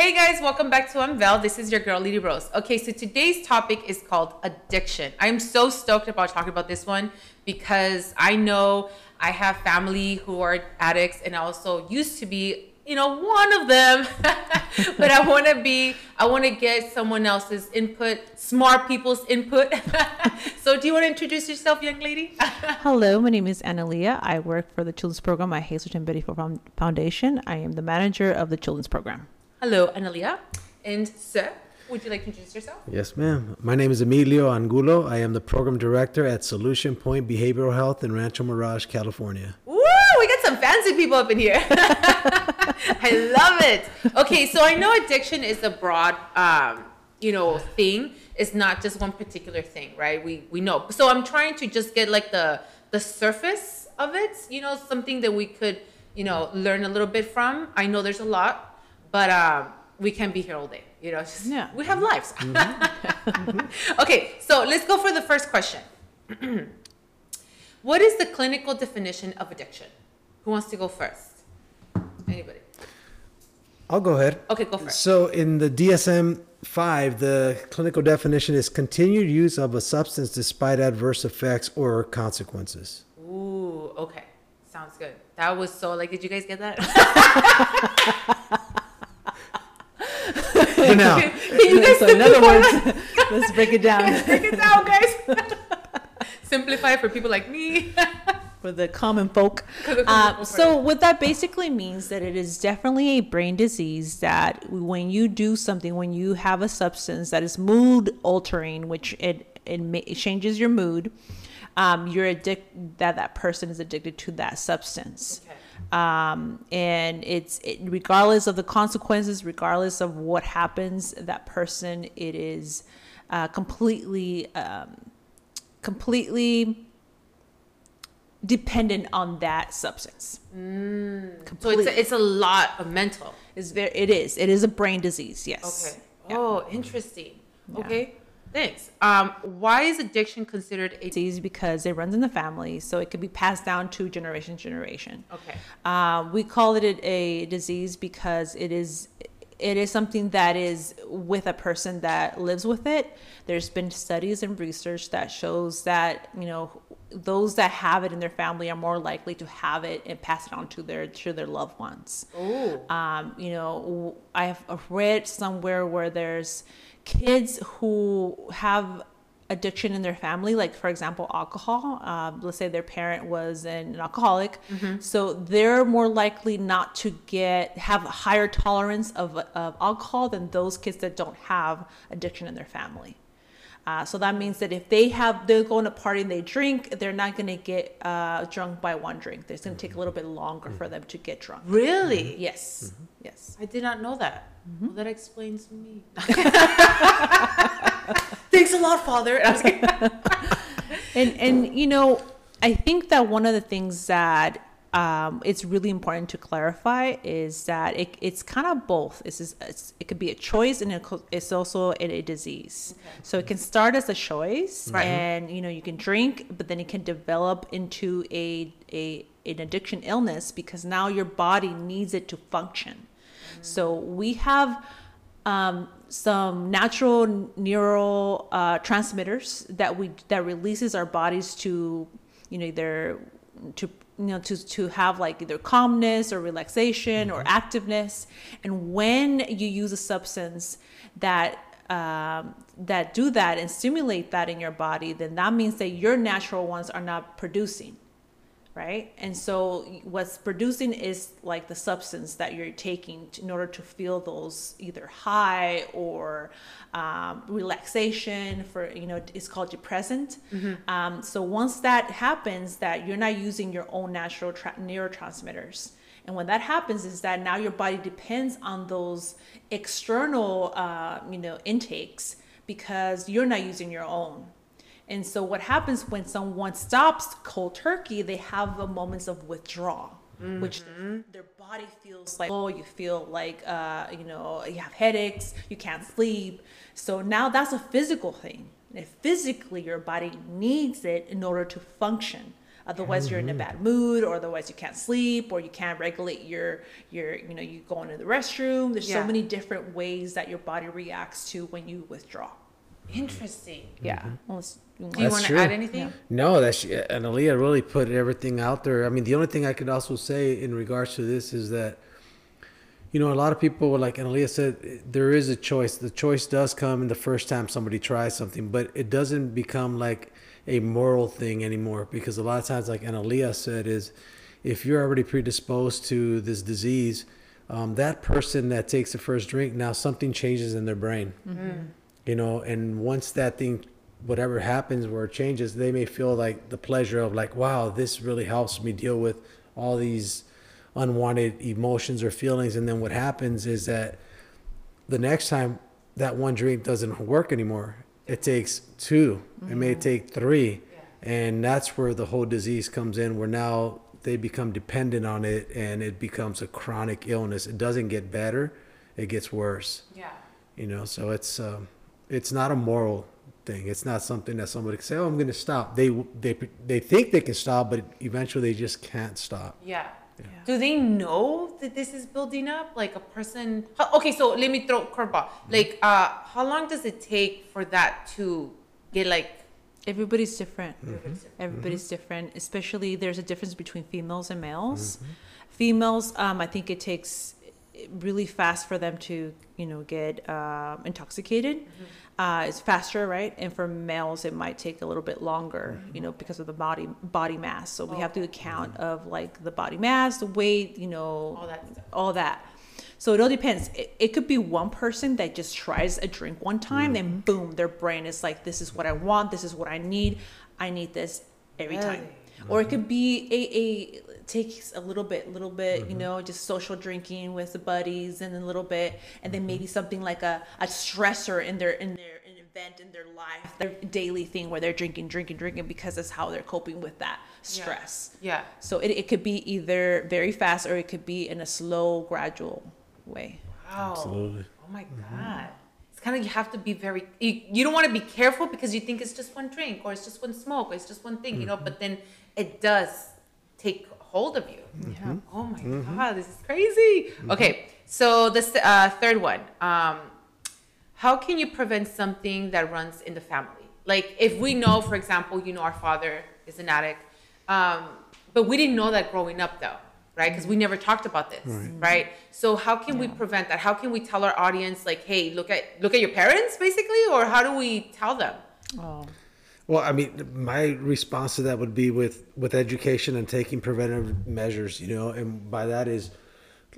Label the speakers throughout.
Speaker 1: Hey guys, welcome back to Unveil. This is your girl, Lady Rose. Okay, so today's topic is called addiction. I'm so stoked about talking about this one because I know I have family who are addicts and I also used to be, you know, one of them. but I want to be, I want to get someone else's input, smart people's input. so do you want to introduce yourself, young lady?
Speaker 2: Hello, my name is Analia. I work for the children's program at Hazelden Betty Foundation. I am the manager of the children's program.
Speaker 1: Hello, Analia. And sir, would you like to introduce yourself?
Speaker 3: Yes, ma'am. My name is Emilio Angulo. I am the program director at Solution Point Behavioral Health in Rancho Mirage, California.
Speaker 1: Woo! We got some fancy people up in here. I love it. Okay, so I know addiction is a broad, um, you know, thing. It's not just one particular thing, right? We we know. So I'm trying to just get like the the surface of it. You know, something that we could, you know, learn a little bit from. I know there's a lot but um, we can't be here all day. You know, just,
Speaker 2: Yeah.
Speaker 1: we have lives. Mm-hmm. okay, so let's go for the first question. what is the clinical definition of addiction? Who wants to go first? Anybody?
Speaker 3: I'll go ahead.
Speaker 1: Okay, go first.
Speaker 3: So, in the DSM 5, the clinical definition is continued use of a substance despite adverse effects or consequences.
Speaker 1: Ooh, okay. Sounds good. That was so like, did you guys get that?
Speaker 3: For now,
Speaker 1: you guys
Speaker 2: so, in other words, let's break it down
Speaker 1: Break it down, guys. Simplify for people like me.
Speaker 2: for the common folk.
Speaker 1: The common
Speaker 2: Uh,
Speaker 1: folk,
Speaker 2: so, what that basically means that it is definitely a brain disease that when you do something, when you have a substance that is mood altering, which it it, ma- it changes your mood, um, you're addicted. That that person is addicted to that substance.
Speaker 1: Okay.
Speaker 2: Um, and it's it, regardless of the consequences, regardless of what happens, that person it is uh, completely, um, completely dependent on that substance.
Speaker 1: So it's a, it's a lot of mental.
Speaker 2: It's very, it is, it is a brain disease. Yes.
Speaker 1: Okay.
Speaker 2: Yeah.
Speaker 1: Oh, interesting.
Speaker 2: Yeah.
Speaker 1: Okay. Thanks. Um, why is addiction considered a
Speaker 2: Disease because it runs in the family, so it could be passed down to generation to generation.
Speaker 1: okay?
Speaker 2: Um, we call it a disease because it is it is something that is with a person that lives with it. There's been studies and research that shows that you know those that have it in their family are more likely to have it and pass it on to their to their loved ones.
Speaker 1: Oh,
Speaker 2: Um, you know, I've read somewhere where there's kids who have addiction in their family, like for example, alcohol. Um, let's say their parent was an, alcoholic, so they're more likely not to get have a higher tolerance of, of alcohol than those kids that don't have addiction in their family. Uh, so that means that if they have they're going to party and they drink, they're not going to get uh, drunk by one drink. It's going to take a little bit longer for them to get drunk.
Speaker 1: really?
Speaker 2: Yes, yes.
Speaker 1: I did not know that.
Speaker 2: Mm-hmm.
Speaker 1: Well, that explains me. Thanks a lot, Father. I was kidding.
Speaker 2: and and you know i think that one of the things that um, it's really important to clarify is that it, it's kind of both it's, just, it's it could be a choice and it's also a, a disease so it can start as a choice
Speaker 1: Right.
Speaker 2: and you know you can drink but then it can develop into a, a an addiction illness because now your body needs it to function so we have um, some natural neural uh, transmitters that we that releases our bodies to you know either to you know to to have like either calmness or relaxation or activeness. And when you use a substance that um, that do that and stimulate that in your body then that means that your natural ones are not producing right? And so what's producing is like the substance that you're taking to, in order to feel those either high or um, relaxation. For you know, it's called depressant. Um, so once that happens, that you're not using your own natural tra- neurotransmitters. And when that happens, is that now your body depends on those external, uh, you know, intakes because you're not using your own. And so what happens when someone stops cold turkey, they have a moments of withdrawal, which their body feels like, oh, you feel like, uh, you know, you have headaches, you can't sleep. So now that's a physical thing. And physically, your body needs it in order to function. Otherwise, you're in a bad mood, or otherwise you can't sleep, or you can't regulate your your you know you go into the restroom. There's
Speaker 1: Yeah.
Speaker 2: so many different ways that your body reacts to when you withdraw.
Speaker 1: Interesting.
Speaker 2: Yeah. Unless you
Speaker 1: Do you
Speaker 3: That's
Speaker 1: want to
Speaker 3: true.
Speaker 1: add anything?
Speaker 3: No, that's and Aaliyah really put everything out there. I mean, the only thing I could also say in regards to this is that, you know, a lot of people, like and Aaliyah said, there is a choice. The choice does come in the first time somebody tries something, but it doesn't become like a moral thing anymore because a lot of times, like Analia said, is if you're already predisposed to this disease, um, that person that takes the first drink now something changes in their brain, you know, and once that thing, whatever happens where it changes, they may feel like the pleasure of like, wow, this really helps me deal with all these unwanted emotions or feelings, and then what happens is that the next time that one drink doesn't work anymore, it takes 2 It may take three. And that's where the whole disease comes in, where now they become dependent on it and it becomes a chronic illness. It doesn't get better, it gets worse.
Speaker 1: Yeah.
Speaker 3: You know, so it's um, it's not a moral thing. It's not something that somebody can say, "Oh, I'm going to stop." They they they think they can stop, but eventually they just can't stop.
Speaker 1: Yeah. Do they know that this is building up? Like a person. Okay, so let me throw curveball. Like, uh, how long does it take for that to get like?
Speaker 2: Everybody's different.
Speaker 3: Mm-hmm.
Speaker 2: Everybody's different. Especially there's a difference between females and males. Females, um, I think it takes really fast for them to, you know, get um, intoxicated. Uh, it's faster, right? And for males, it might take a little bit longer, you know, because of the body body mass. So we have to account of like the body mass, the weight, you know,
Speaker 1: All that stuff.
Speaker 2: all that. So it all depends. It, it could be one person that just tries a drink one time, and boom, their brain is like, "This is what I want. This is what I need. I need this every time." Or it could be a, a takes a little bit, little bit, you mm-hmm. know, just social drinking with the buddies, and then a little bit, and then mm-hmm. maybe something like a, a stressor in their in their an event in their life, their daily thing where they're drinking, drinking, drinking because that's how they're coping with that stress.
Speaker 1: Yeah.
Speaker 2: So it, it could be either very fast or it could be in a slow, gradual way.
Speaker 1: Wow.
Speaker 3: Absolutely.
Speaker 1: Oh my mm-hmm. god. It's kind of you have to be very. You, you don't want to be careful because you think it's just one drink or it's just one smoke or it's just one thing, you know. But then it does take hold of you.
Speaker 2: Yeah.
Speaker 1: Oh my god, this is crazy. Okay, so the s- uh, third one. Um, how can you prevent something that runs in the family? Like if we know, for example, you know, our father is an addict, um, but we didn't know that growing up, though, right? Because we never talked about this, right? So how can we prevent that? How can we tell our audience, like, hey, look at look at your parents, basically, or how do we tell them?
Speaker 2: Oh.
Speaker 3: Well, I mean, my response to that would be with with education and taking preventive measures, you know, and by that is,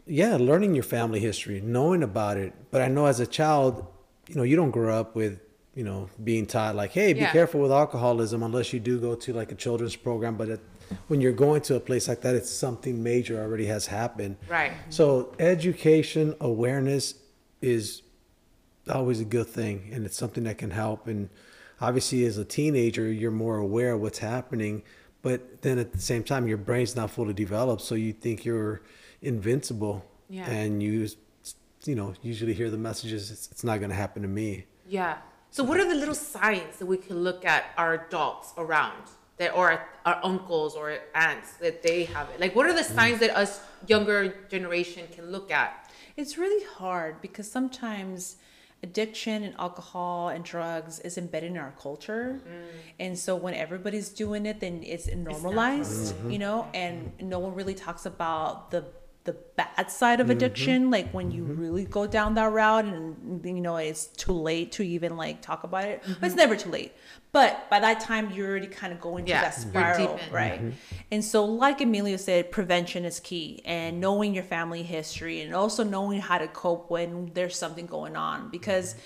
Speaker 3: yeah, learning your family history, knowing about it. But I know as a child, you know, you don't grow up with, you know, being taught like, hey, be
Speaker 1: Yeah.
Speaker 3: careful with alcoholism unless you do go to like a children's program. But it, when you're going to a place like that, it's something major already has happened.
Speaker 1: Right.
Speaker 3: So education, awareness is always a good thing and it's something that can help and obviously as a teenager you're more aware of what's happening but then at the same time your brain's not fully developed so you think you're invincible
Speaker 1: Yeah.
Speaker 3: and you you know usually hear the messages it's, it's not going to happen to me
Speaker 1: Yeah. So what are the little signs that we can look at our adults around that or our, our uncles or aunts that they have it? Like what are the mm. signs that us younger generation can look at?
Speaker 2: It's really hard because sometimes addiction and alcohol and drugs is embedded in our culture. Mm. And so when everybody's doing it, then it's normalized, you know, and no one really talks about the the bad side of addiction mm-hmm. like when you mm-hmm. really go down that route and you know it's too late to even like talk about it. But it's mm-hmm. never too late. But by that time you're already kind of going
Speaker 1: Yeah,
Speaker 2: to that
Speaker 1: you're deep
Speaker 2: spiral
Speaker 1: in.
Speaker 2: right? And so like emilio said prevention is key and knowing your family history and also knowing how to cope when there's something going on because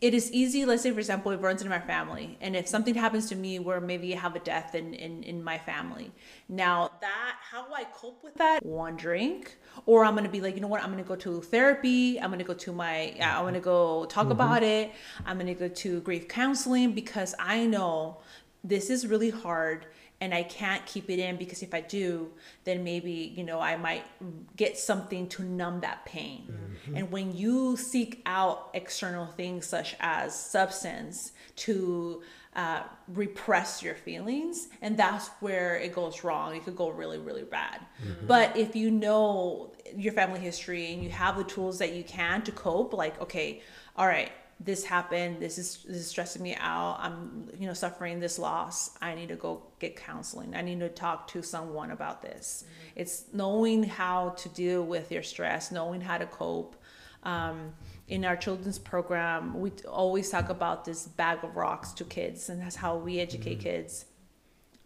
Speaker 2: it is easy let's say for example it runs in my family and if something happens to me where maybe i have a death in, in in my family. Now that how do i cope with that one drink or i'm gonna be like you know what? I'm gonna go to therapy. I'm gonna go to my i'm gonna go talk mm-hmm. about it. I'm gonna go to grief counseling because i know this is really hard and I can't keep it in because if I do, then maybe, you know, I might get something to numb that pain. And when you seek out external things such as substance to uh, repress your feelings and that's where it goes wrong. It could go really really bad. But if you know your family history and you have the tools that you can to cope like okay all right this happened this is this is stressing me out i'm you know suffering this loss i need to go get counseling i need to talk to someone about this. It's knowing how to deal with your stress knowing how to cope. Um, in our children's program we always talk about this bag of rocks to kids and that's how we educate kids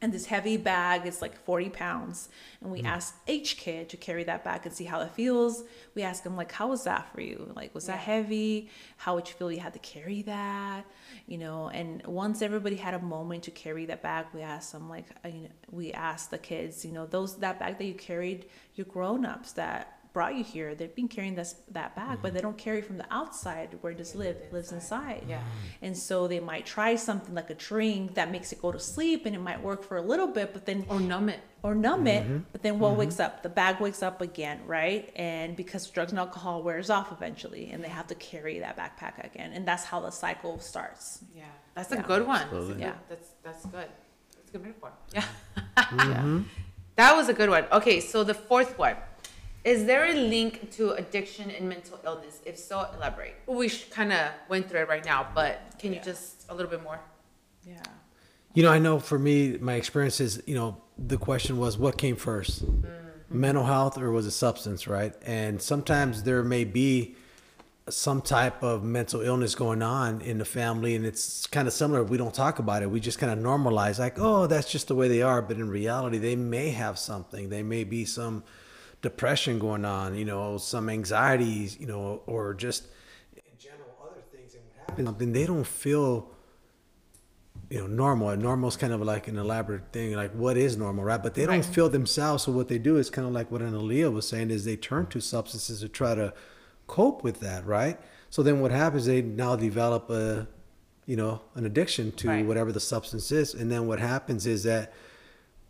Speaker 2: and this heavy bag is like 40 pounds. And we ask each kid to carry that bag and see how it feels. We ask them like how was that for you? Like was that heavy? How would you feel you had to carry that? You know and once everybody had a moment to carry that bag we asked them like uh, you know we asked the kids you know those that bag that you carried your grown-ups that brought you here they've been carrying this that bag but mm-hmm. they don't carry from the outside where does live lives inside
Speaker 1: Yeah.
Speaker 2: and so they might try something like a drink that makes it go to sleep and it might work for a little bit, but then
Speaker 1: Or numb it.
Speaker 2: or numb it, mm-hmm. but then what wakes mm-hmm. up? The bag wakes up again, right? And because drugs and alcohol wears off eventually and they have to carry that backpack again. And that's how the cycle starts.
Speaker 1: Yeah. That's a
Speaker 2: Yeah.
Speaker 1: good one.
Speaker 3: Absolutely.
Speaker 2: Yeah.
Speaker 1: That's that's good. That's a good metaphor. Yeah.
Speaker 2: Yeah.
Speaker 1: That was a good one. Okay, so the fourth one. Is there a link to addiction and mental illness? If so, elaborate. We kind of went through it right now, but can you
Speaker 2: Yeah.
Speaker 1: just a little bit more?
Speaker 2: Yeah.
Speaker 3: You know, I know for me, my experience is, you know, the question was what came 1st mm. mental health or was it substance, right? And sometimes there may be some type of mental illness going on in the family, and it's kind of similar. We don't talk about it. We just kind of normalize, like, oh, that's just the way they are. But in reality, they may have something. They may be some depression going on, you know, some anxieties, you know, or just in general other things. And what happens, then they don't feel you know, normal. Normal is kind of like an elaborate thing, like what is normal, right? But they don't feel themselves. So what they do is kind of like what Analia was saying is they turn to substances to try to cope with that, right? So then what happens? They now develop a, you know, an addiction to
Speaker 1: Right.
Speaker 3: whatever the substance is, and then what happens is that,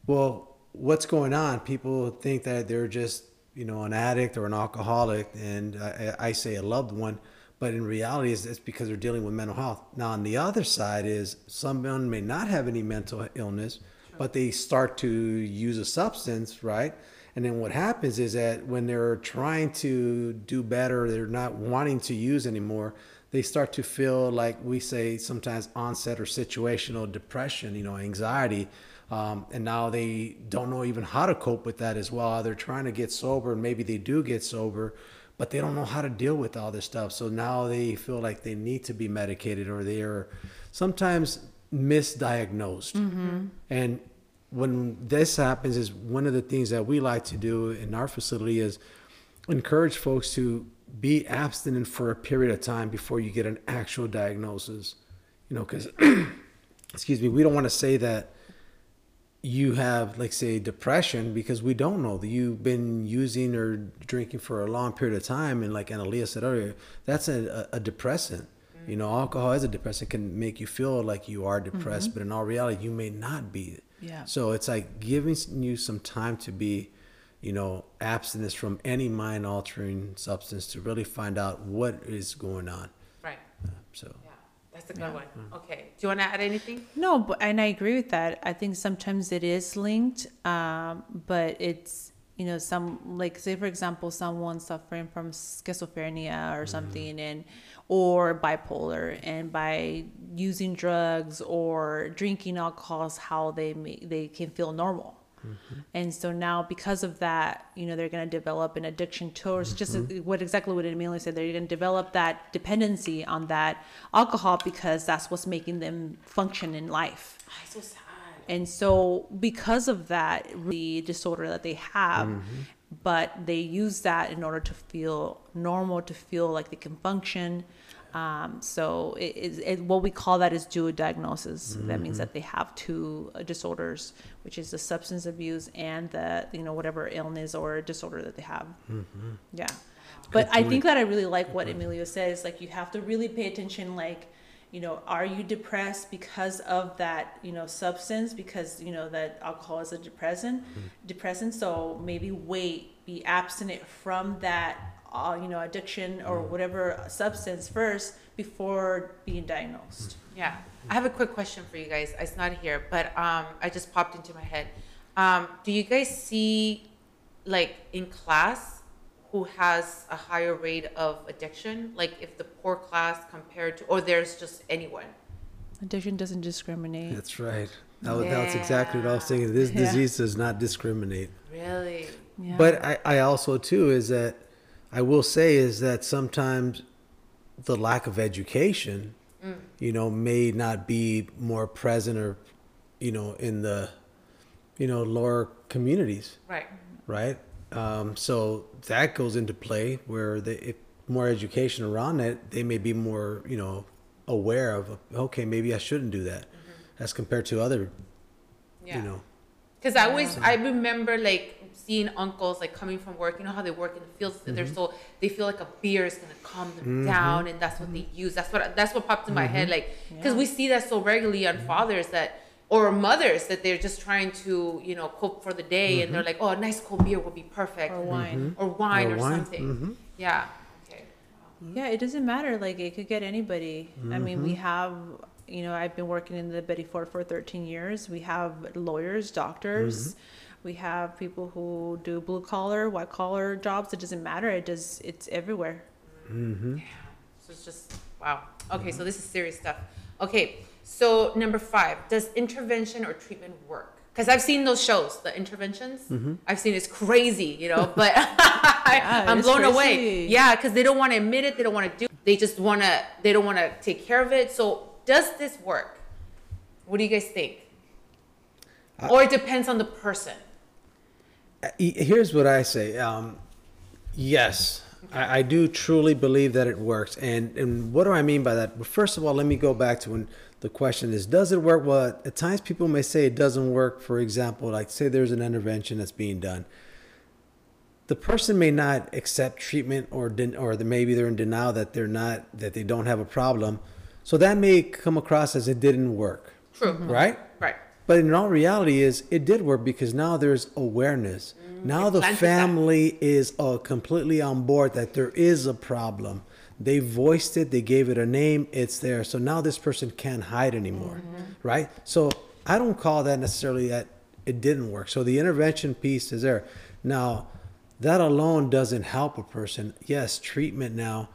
Speaker 3: well, what's going on? People think that they're just, you know, an addict or an alcoholic, and I, I say a loved one, but in reality, it's, it's because they're dealing with mental health. Now, on the other side is someone may not have any mental illness, but they start to use a substance, right? And then what happens is that when they're trying to do better, they're not wanting to use anymore. They start to feel like we say sometimes onset or situational depression, you know, anxiety. Um, and now they don't know even how to cope with that as well. They're trying to get sober, and maybe they do get sober, but they don't know how to deal with all this stuff. So now they feel like they need to be medicated, or they are sometimes misdiagnosed. And when this happens, is one of the things that we like to do in our facility is encourage folks to be abstinent for a period of time before you get an actual diagnosis. You know, because excuse me, we don't want to say that you have like say depression because we don't know that you've been using or drinking for a long period of time and like Analia said earlier that's a, a, a depressant you know alcohol is a depressant can make you feel like you are depressed mm-hmm. but in all reality you may not be
Speaker 2: Yeah.
Speaker 3: so it's like giving you some time to be you know abstinence from any mind altering substance to really find out what is going on
Speaker 1: Right.
Speaker 3: so
Speaker 1: Yeah. That's a good one. Okay. Do you want to add anything?
Speaker 2: No, but and I agree with that. I think sometimes it is linked, um, but it's you know some like say for example someone suffering from schizophrenia or something and or bipolar and by using drugs or drinking alcohol is how they make, they can feel normal. Mm-hmm. And so now, because of that, you know, they're going to develop an addiction towards just mm-hmm. what exactly what Emilio said. They're going to develop that dependency on that alcohol because that's what's making them function in life.
Speaker 1: Oh, so sad.
Speaker 2: And so, because of that, the disorder that they have, mm-hmm. but they use that in order to feel normal, to feel like they can function. Um, so, it, it, it, what we call that is dual diagnosis. That means that they have two uh, disorders, which is the substance abuse and the you know whatever illness or disorder that they have. Yeah, but I think that I really like what Emilio says. Like you have to really pay attention. Like you know, are you depressed because of that, you know, substance? Because, you know, that alcohol is a depressant, depressant. So maybe wait, be abstinent from that uh, you know addiction or whatever substance first before being diagnosed.
Speaker 1: Yeah. I have a quick question for you guys. It's not here, but um, I just popped into my head. Um, do you guys see, like, in class, who has a higher rate of addiction? Like, if the poor class compared to, or there's just anyone?
Speaker 2: Addiction doesn't discriminate.
Speaker 3: That's right. That was, That's exactly what I was thinking. This
Speaker 2: Yeah.
Speaker 3: disease does not discriminate.
Speaker 1: Really?
Speaker 2: Yeah.
Speaker 3: But I, I also too is that I will say is that sometimes the lack of education, you know, may not be more present or, you know, in the, you know, lower communities,
Speaker 1: Right.
Speaker 3: right? Um, so that goes into play where they, if more education around it, they may be more, you know, aware of, okay, maybe I shouldn't do that, as compared to other,
Speaker 1: Yeah.
Speaker 3: you know.
Speaker 1: Because I always, I remember like seeing uncles like coming from work. You know how they work in the fields. They're mm-hmm. so they feel like a beer is gonna calm them mm-hmm. down, and that's what they mm-hmm. use. That's what that's what popped in my head. Like because we see that so regularly on fathers that or mothers that they're just trying to you know cope for the day, and they're like, oh, a nice cold beer would be perfect,
Speaker 2: or wine.
Speaker 1: or wine
Speaker 3: Or
Speaker 1: or,
Speaker 3: wine,
Speaker 1: something. Yeah. Okay.
Speaker 2: Yeah, it doesn't matter. Like it could get anybody. I mean, we have, you know, I've been working in the Betty Ford for 13 years. We have lawyers, doctors. We have people who do blue collar, white collar jobs. It doesn't matter. It does. It's everywhere. Mm-hmm. Yeah.
Speaker 1: So it's just wow. Okay, so mm-hmm. this is serious stuff. Okay, so number five, does intervention or treatment work? Because I've seen those shows, the interventions. Mm-hmm. I've seen it's crazy, you know, but I, I'm
Speaker 2: it's
Speaker 1: blown away. Yeah, because they don't want to admit it. They don't want to do. They just want to. They don't want to take care of it. So does this work? What do you guys think? or it depends on the person.
Speaker 3: Here's what I say. Um, yes, I, I do truly believe that it works. And and what do I mean by that? Well, first of all, let me go back to when the question is, does it work? Well, at times people may say it doesn't work. For example, like say there's an intervention that's being done. The person may not accept treatment, or den- or maybe they're in denial that they're not that they don't have a problem. So that may come across as it didn't work,
Speaker 1: True.
Speaker 3: right?
Speaker 1: Right.
Speaker 3: But in all reality, is it did work because now there's awareness. now the family is uh, completely on board that there is a problem. They voiced it. They gave it a name. It's there. So now this person can't hide anymore, right? So I don't call that necessarily that it didn't work. So the intervention piece is there. Now, that alone doesn't help a person. Yes, treatment now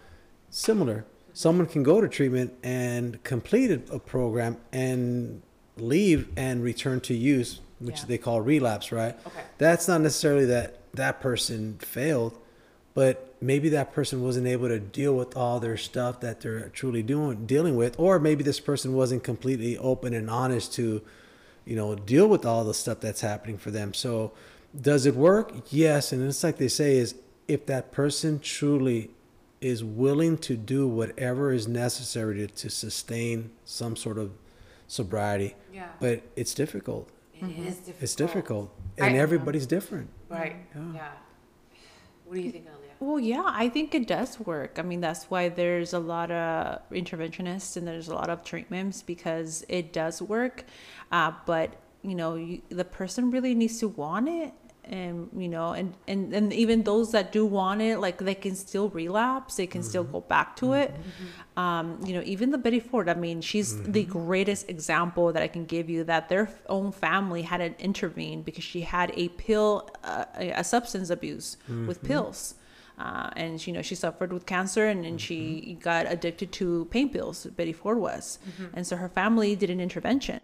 Speaker 3: similar. Someone can go to treatment and complete a program and leave and return to use, which
Speaker 2: Yeah.
Speaker 3: they call relapse, right?
Speaker 1: Okay.
Speaker 3: That's not necessarily that that person failed, but maybe that person wasn't able to deal with all their stuff that they're truly doing dealing with, or maybe this person wasn't completely open and honest to, you know, deal with all the stuff that's happening for them. So, does it work? Yes, and it's like they say is if that person truly is willing to do whatever is necessary to, to sustain some sort of sobriety.
Speaker 1: Yeah.
Speaker 3: But it's difficult.
Speaker 1: It is difficult.
Speaker 3: It's difficult. And
Speaker 1: I-
Speaker 3: everybody's different.
Speaker 1: Right. Yeah. What do you think, Alia?
Speaker 2: Well, yeah, I think it does work. I mean, that's why there's a lot of interventionists and there's a lot of treatments because it does work. Uh, but you know, you, the person really needs to want it, and you know, and and and even those that do want it, like they can still relapse. They can still go back to it. Um, you know, even the Betty Ford. I mean, she's the greatest example that I can give you that their own family had to intervene because she had a pill, uh, a a substance abuse with pills. Uh, and you know she suffered with cancer and, and she got addicted to pain pills betty ford was and so her family did an intervention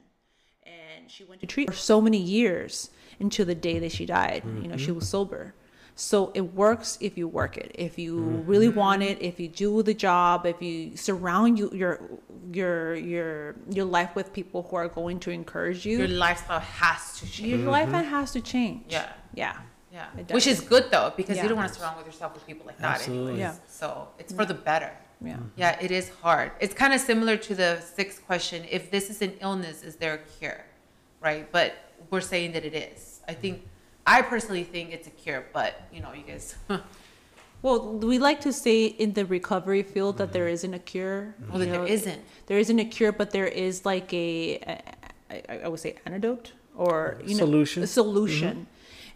Speaker 2: and she went to treat for so many years until the day that she died you know she mm-hmm. was sober so it works if you work it if you mm-hmm. really want it if you do the job if you surround you, your your your your life with people who are going to encourage you
Speaker 1: Your lifestyle has to change.
Speaker 2: your life mm-hmm. has to change
Speaker 1: Yeah.
Speaker 2: yeah
Speaker 1: Yeah, which is good though because
Speaker 2: Yeah.
Speaker 1: you don't want to surround with yourself with people like that
Speaker 3: Absolutely.
Speaker 1: anyways.
Speaker 2: Yeah.
Speaker 1: So it's for the better.
Speaker 2: yeah
Speaker 1: Yeah, it is hard. It's kind of similar to the sixth question. If this is an illness, is there a cure? Right? But we're saying that it is. I think I personally think it's a cure, but you know, you guys.
Speaker 2: Well, we like to say in the recovery field that there mm-hmm. isn't a cure.
Speaker 1: Well, that
Speaker 2: you
Speaker 1: there
Speaker 2: know,
Speaker 1: isn't.
Speaker 2: There isn't a cure, but there is like a, a- I- I would say antidote or you know
Speaker 3: Solution.
Speaker 2: a solution.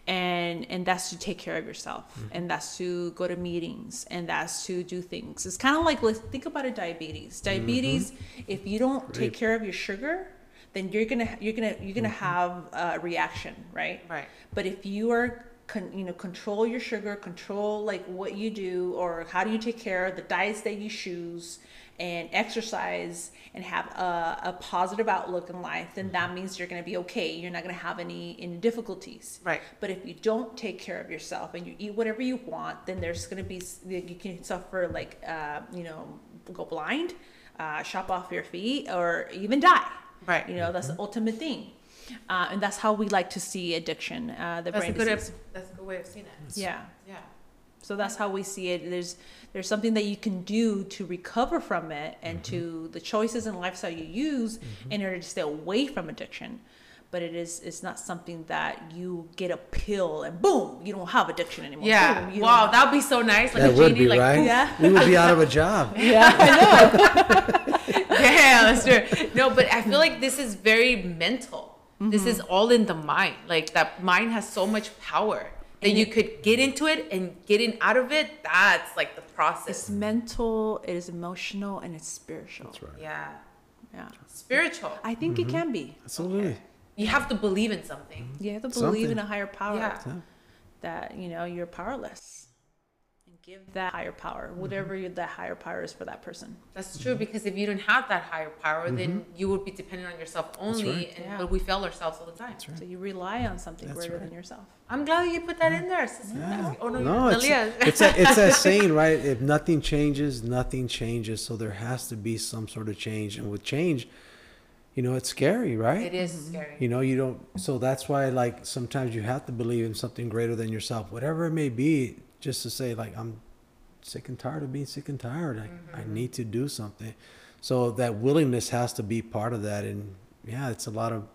Speaker 2: and and that's to take care of yourself. Mm-hmm. And that's to go to meetings. And that's to do things. It's kind of like let's think about a diabetes. Mm-hmm. Diabetes if you don't take care of your sugar then you're gonna you're gonna you're gonna have a reaction right?
Speaker 1: Right.
Speaker 2: but if you are con, you know control your sugar control like what you do or how do you take care of the diets that you choose and exercise and have a, a positive outlook in life then that means you're going to be okay. You're not going to have any any difficulties.
Speaker 1: Right.
Speaker 2: but if you don't take care of yourself and you eat whatever you want then there's going to be you can suffer like uh, you know go blind uh, chop off your feet or even die
Speaker 1: Right.
Speaker 2: you know that's the ultimate thing uh, and that's how we like to see addiction uh, the
Speaker 1: That's a good.
Speaker 2: disease.
Speaker 1: That's a good way of seeing it.
Speaker 2: yeah
Speaker 1: Yeah.
Speaker 2: so that's how we see it there's there's something that you can do to recover from it and to the choices and lifestyle you use in order to stay away from addiction but it is it's not something that you get a pill and boom you don't have addiction anymore
Speaker 1: Yeah.
Speaker 2: Boom, you
Speaker 1: wow, that'd be so nice. Like
Speaker 3: That
Speaker 1: a
Speaker 3: would
Speaker 1: genie,
Speaker 3: be
Speaker 1: like,
Speaker 3: right.
Speaker 2: Yeah.
Speaker 3: We would be out of a job.
Speaker 2: yeah i know
Speaker 1: Yeah, that's true. No, but I feel like this is very mental. This is mm-hmm. all in the mind. Like that mind has so much power that you could get into it and getting out of it. That's like the process.
Speaker 2: it's mental it is emotional and it's spiritual
Speaker 3: That's right.
Speaker 1: Yeah,
Speaker 2: yeah
Speaker 1: spiritual.
Speaker 2: i think it mm-hmm. can be
Speaker 3: Absolutely.
Speaker 1: You have to believe in something. Mm-hmm.
Speaker 2: you have to believe in a higher power
Speaker 1: Yeah.
Speaker 3: Yeah.
Speaker 2: that you know you're powerless and give that higher power mm-hmm. whatever you that higher power is for that person
Speaker 1: That's true because if you don't have that higher power, mm-hmm. then you would be dependent on yourself only,
Speaker 3: right.
Speaker 1: and
Speaker 2: Yeah.
Speaker 1: but we fail ourselves all the time. Right.
Speaker 2: so you rely on something
Speaker 3: That's
Speaker 2: greater
Speaker 3: right.
Speaker 2: than yourself
Speaker 1: I'm glad you put that in there. sis. Oh no,
Speaker 3: No, it's
Speaker 1: Nalia.
Speaker 3: it's a, it's that saying, right? If nothing changes, nothing changes. So there has to be some sort of change, and with change, you know, it's scary, right?
Speaker 1: it is scary.
Speaker 3: You know, you don't. So that's why, like, sometimes you have to believe in something greater than yourself, whatever it may be. Just to say, like, I'm sick and tired of being sick and tired. I, I need to do something. So that willingness has to be part of that, and yeah, it's a lot of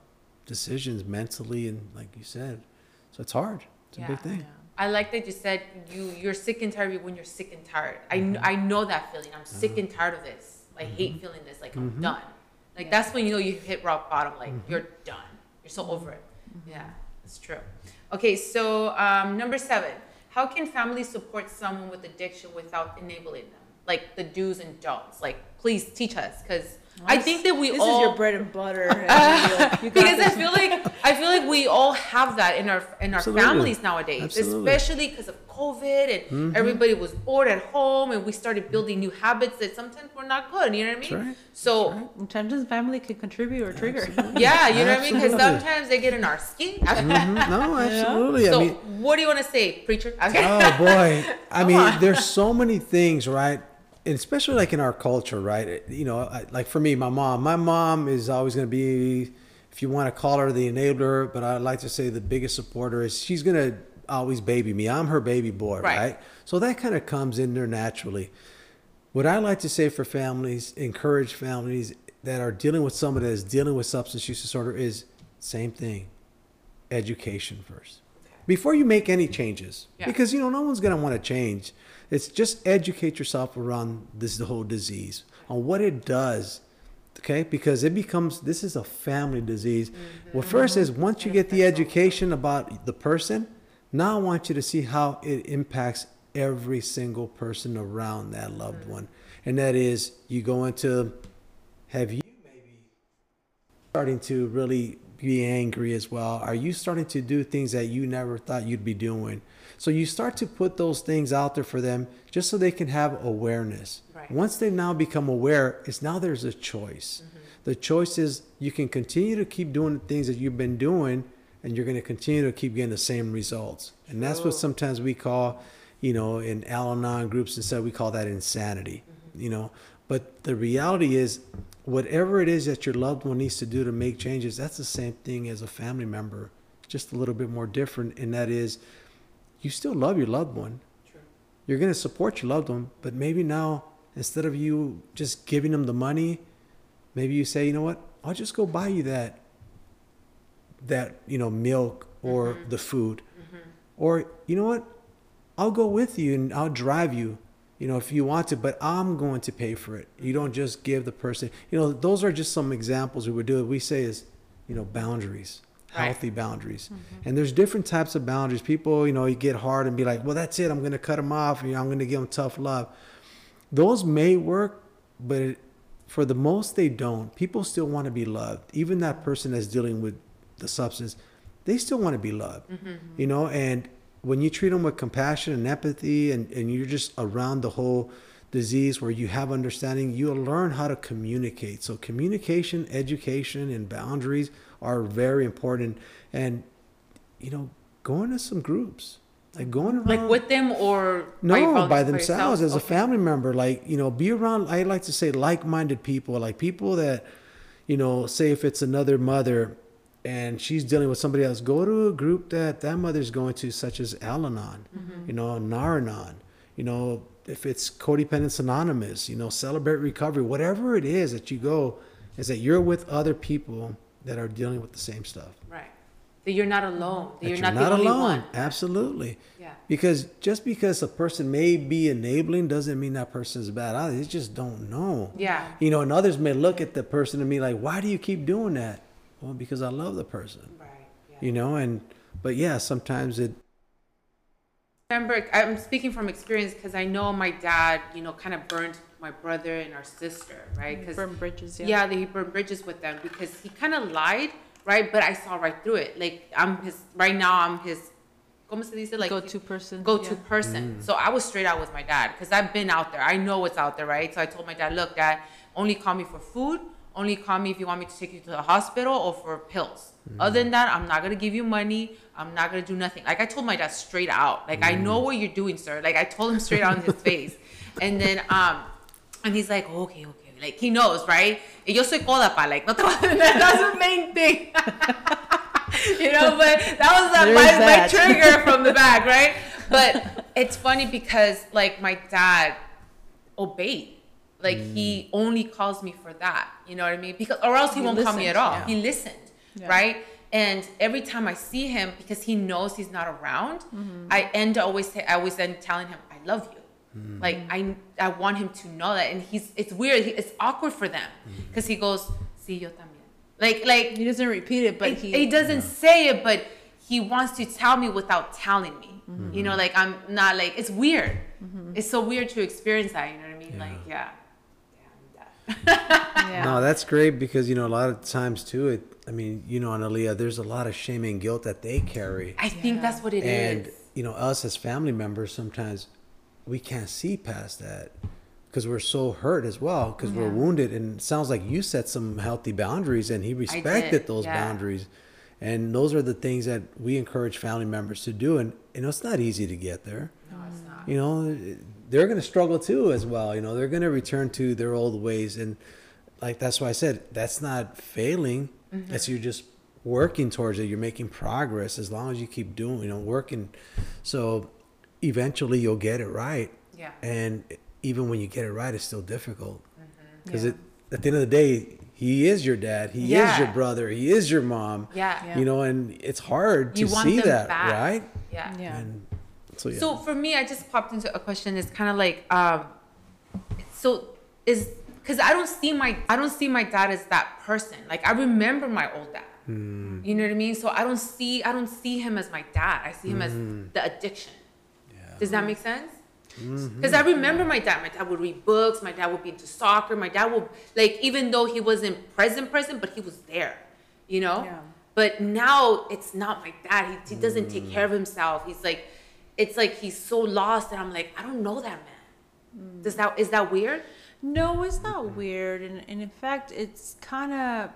Speaker 3: decisions mentally, and like you said, so it's hard. It's a big
Speaker 1: Yeah.
Speaker 3: thing.
Speaker 1: I like that you said you you're sick and tired when you're sick and tired. I
Speaker 3: Mm-hmm.
Speaker 1: I know that feeling. I'm sick uh-huh. and tired of this. I hate mm-hmm. feeling this. Like I'm mm-hmm. done. Like that's when you know you hit rock bottom. Like
Speaker 3: Mm-hmm.
Speaker 1: you're done. You're so over it. Yeah, that's true. Okay, so um, number seven. How can families support someone with addiction without enabling them? Like the do's and don'ts. Like please teach us, because I think that we
Speaker 2: this
Speaker 1: all
Speaker 2: is your bread and butter and you- you got
Speaker 1: because I feel like I feel like we all have that in our in our
Speaker 3: Absolutely.
Speaker 1: families nowadays,
Speaker 3: Absolutely.
Speaker 1: especially because of COVID and everybody was bored at home, and we started building new habits that sometimes were not good. You know what I mean?
Speaker 3: That's right.
Speaker 1: So
Speaker 2: sometimes family can contribute or trigger
Speaker 1: yeah, you know what I mean? Because sometimes they get in our skin.
Speaker 3: Mhm. No, absolutely.
Speaker 1: so
Speaker 3: I mean,
Speaker 1: what do you want to say, preacher? Okay.
Speaker 3: oh boy i mean
Speaker 1: on.
Speaker 3: there's so many things right and especially like in our culture right? You know I, like for me my mom my mom is always going to be if you want to call her the enabler but I'd like to say the biggest supporter is she's going to always baby me. I'm her baby boy
Speaker 1: Right.
Speaker 3: right, so that kind of comes in there naturally. What i like to say for families encourage families that are dealing with somebody that is dealing with substance use disorder is same thing education first before you make any changes.
Speaker 1: Yeah.
Speaker 3: because you know no one's going to want to change. It's just educate yourself around this the whole disease on what it does okay? Because it becomes this is a family disease. Mm-hmm. Well first is mm-hmm. once you get the education about the person now i want you to see how it impacts every single person around that loved mm. one. And that is you go into have you maybe starting to really be angry as well? Are you starting to do things that you never thought you'd be doing? So you start to put those things out there for them just so they can have awareness.
Speaker 1: Right.
Speaker 3: Once they now become aware, it's now there's a choice. Mm-hmm. The choice is you can continue to keep doing the things that you've been doing and you're going to continue to keep getting the same results. And that's what sometimes we call, you know, in Al-Anon groups and stuff, we call that insanity, mm-hmm. you know. But the reality is, whatever it is that your loved one needs to do to make changes, that's the same thing as a family member, just a little bit more different. And that is, you still love your loved one.
Speaker 1: True.
Speaker 3: You're going to support your loved one, but maybe now, instead of you just giving them the money, maybe you say, you know what, I'll just go buy you that, that, you know, milk or mm-hmm. the food. Mm-hmm. Or, you know what, I'll go with you and I'll drive you, you know, if you want to, but I'm going to pay for it. You don't just give the person, you know, those are just some examples we would do. We say is, you know, boundaries.
Speaker 1: Right.
Speaker 3: healthy boundaries. Mm-hmm. And there's different types of boundaries. People, you know, you get hard and be like, well, that's it. I'm going to cut them off. You know, I'm going to give them tough love. Those may work, but it, for the most, they don't. People still want to be loved. Even that person that's dealing with the substance, they still want to be loved. Mm-hmm. You know, and when you treat them with compassion and empathy, and, and you're just around the whole disease where you have understanding, you'll learn how to communicate. So, communication, education, and boundaries are very important. And, you know, going to some groups, like going around
Speaker 1: Like with them or
Speaker 3: no, by themselves as a family member. Like, you know, be around, I like to say like minded people, like people that, you know, say if it's another mother and she's dealing with somebody else, go to a group that that mother's going to, such as Al Anon,
Speaker 1: Mm-hmm.
Speaker 3: you know, Nar-Anon, you know, if it's Codependence Anonymous, you know, Celebrate Recovery, whatever it is that you go, is that you're with other people that are dealing with the same stuff.
Speaker 1: Right. That you're not alone. That,
Speaker 3: That
Speaker 1: you're, not, the only one.
Speaker 3: Absolutely.
Speaker 1: Yeah.
Speaker 3: Because just because a person may be enabling doesn't mean that person's bad. either. They just don't know.
Speaker 1: Yeah.
Speaker 3: You know, and others may look at the person and be like, why do you keep doing that? Well, because I love the person.
Speaker 1: Right. Yeah.
Speaker 3: You know, and, but yeah, sometimes it,
Speaker 1: remember i'm speaking from experience because i know my dad you know kind of burned my brother and our sister right because
Speaker 2: Burn bridges, yeah.
Speaker 1: yeah he burned bridges with them because he kind of lied right but i saw right through it like i'm his right now i'm his como se dice like
Speaker 2: Go-to person,
Speaker 1: go-to
Speaker 2: yeah.
Speaker 1: person mm. so i was straight out with my dad because i've been out there i know what's out there right so i told my dad look dad only call me for food only call me if you want me to take you to the hospital or for pills. Other than that i'm not gonna give you money. I'm not gonna do nothing. Like i told my dad straight out. Like i know what you're doing sir. Like i told him straight out in his face. And then um and he's like okay okay. Like he knows right? Y yo soy coda pa. Like no te vas a- that's the main thing. You know, but that was uh, my,
Speaker 2: is
Speaker 1: my trigger from the back, right? But it's funny because like my dad obeyed. Like he only calls me for that. You know what I mean? Because or else he,
Speaker 2: He
Speaker 1: won't call me at all.
Speaker 2: yeah.
Speaker 1: He listened,
Speaker 2: Yeah.
Speaker 1: right? And every time I see him, because he knows he's not around,
Speaker 2: Mm-hmm.
Speaker 1: I end always say, I always end telling him, I love you. Like I, I want him to know that, and he's. It's weird. He, it's awkward for them because he goes, "Sí, yo también." Like, like
Speaker 2: He doesn't repeat it, but
Speaker 1: it-
Speaker 2: he,
Speaker 1: he, doesn't say it, but he wants to tell me without telling me.
Speaker 2: Mm-hmm.
Speaker 1: You know, like I'm not like it's weird. It's so weird to experience that. You know what I mean?
Speaker 3: Yeah.
Speaker 1: Like, yeah. Yeah.
Speaker 2: yeah.
Speaker 3: no, that's great because, you know, a lot of times too, it, I mean, you know, Analia, there's a lot of shame and guilt that they carry.
Speaker 1: I think that's what it is.
Speaker 3: and you know us as family members sometimes we can't see past that because we're so hurt as well because we're wounded and it sounds like you set some healthy boundaries and he respected those
Speaker 1: yeah.
Speaker 3: boundaries and those are the things that we encourage family members to do and you know it's not easy to get there
Speaker 1: No, it's not.
Speaker 3: you know they're going to struggle too as well you know they're going to return to their old ways and like that's why i said that's not failing that's you're just working towards it you're making progress as long as you keep doing you know working so eventually you'll get it right
Speaker 1: Yeah.
Speaker 3: and even when you get it right it's still difficult because
Speaker 2: Yeah.
Speaker 3: it at the end of the day he is your dad he is your brother he is your mom
Speaker 1: Yeah.
Speaker 2: Yeah.
Speaker 3: you know and it's hard to
Speaker 1: You
Speaker 3: see that
Speaker 1: back.
Speaker 3: right
Speaker 1: Yeah.
Speaker 2: Yeah.
Speaker 3: and so yeah
Speaker 1: So for me, I just popped into a question. It's kind of like, um, so is because I don't see my I don't see my dad as that person. Like I remember my old dad. Mm. You know what I mean? So I don't see I don't see him as my dad. I see him as mm. the addiction. Does that make sense? Mm-hmm. Because I remember my dad. My dad would read books. My dad would be into soccer. My dad would like even though he wasn't present, present, but he was there. You know.
Speaker 2: Yeah.
Speaker 1: But now it's not my dad. He, he doesn't take mm. care of himself. He's like, it's like he's so lost, and I'm like, I don't know that man. Does that is that weird?
Speaker 2: No, it's not weird, and, and in fact, it's kind of,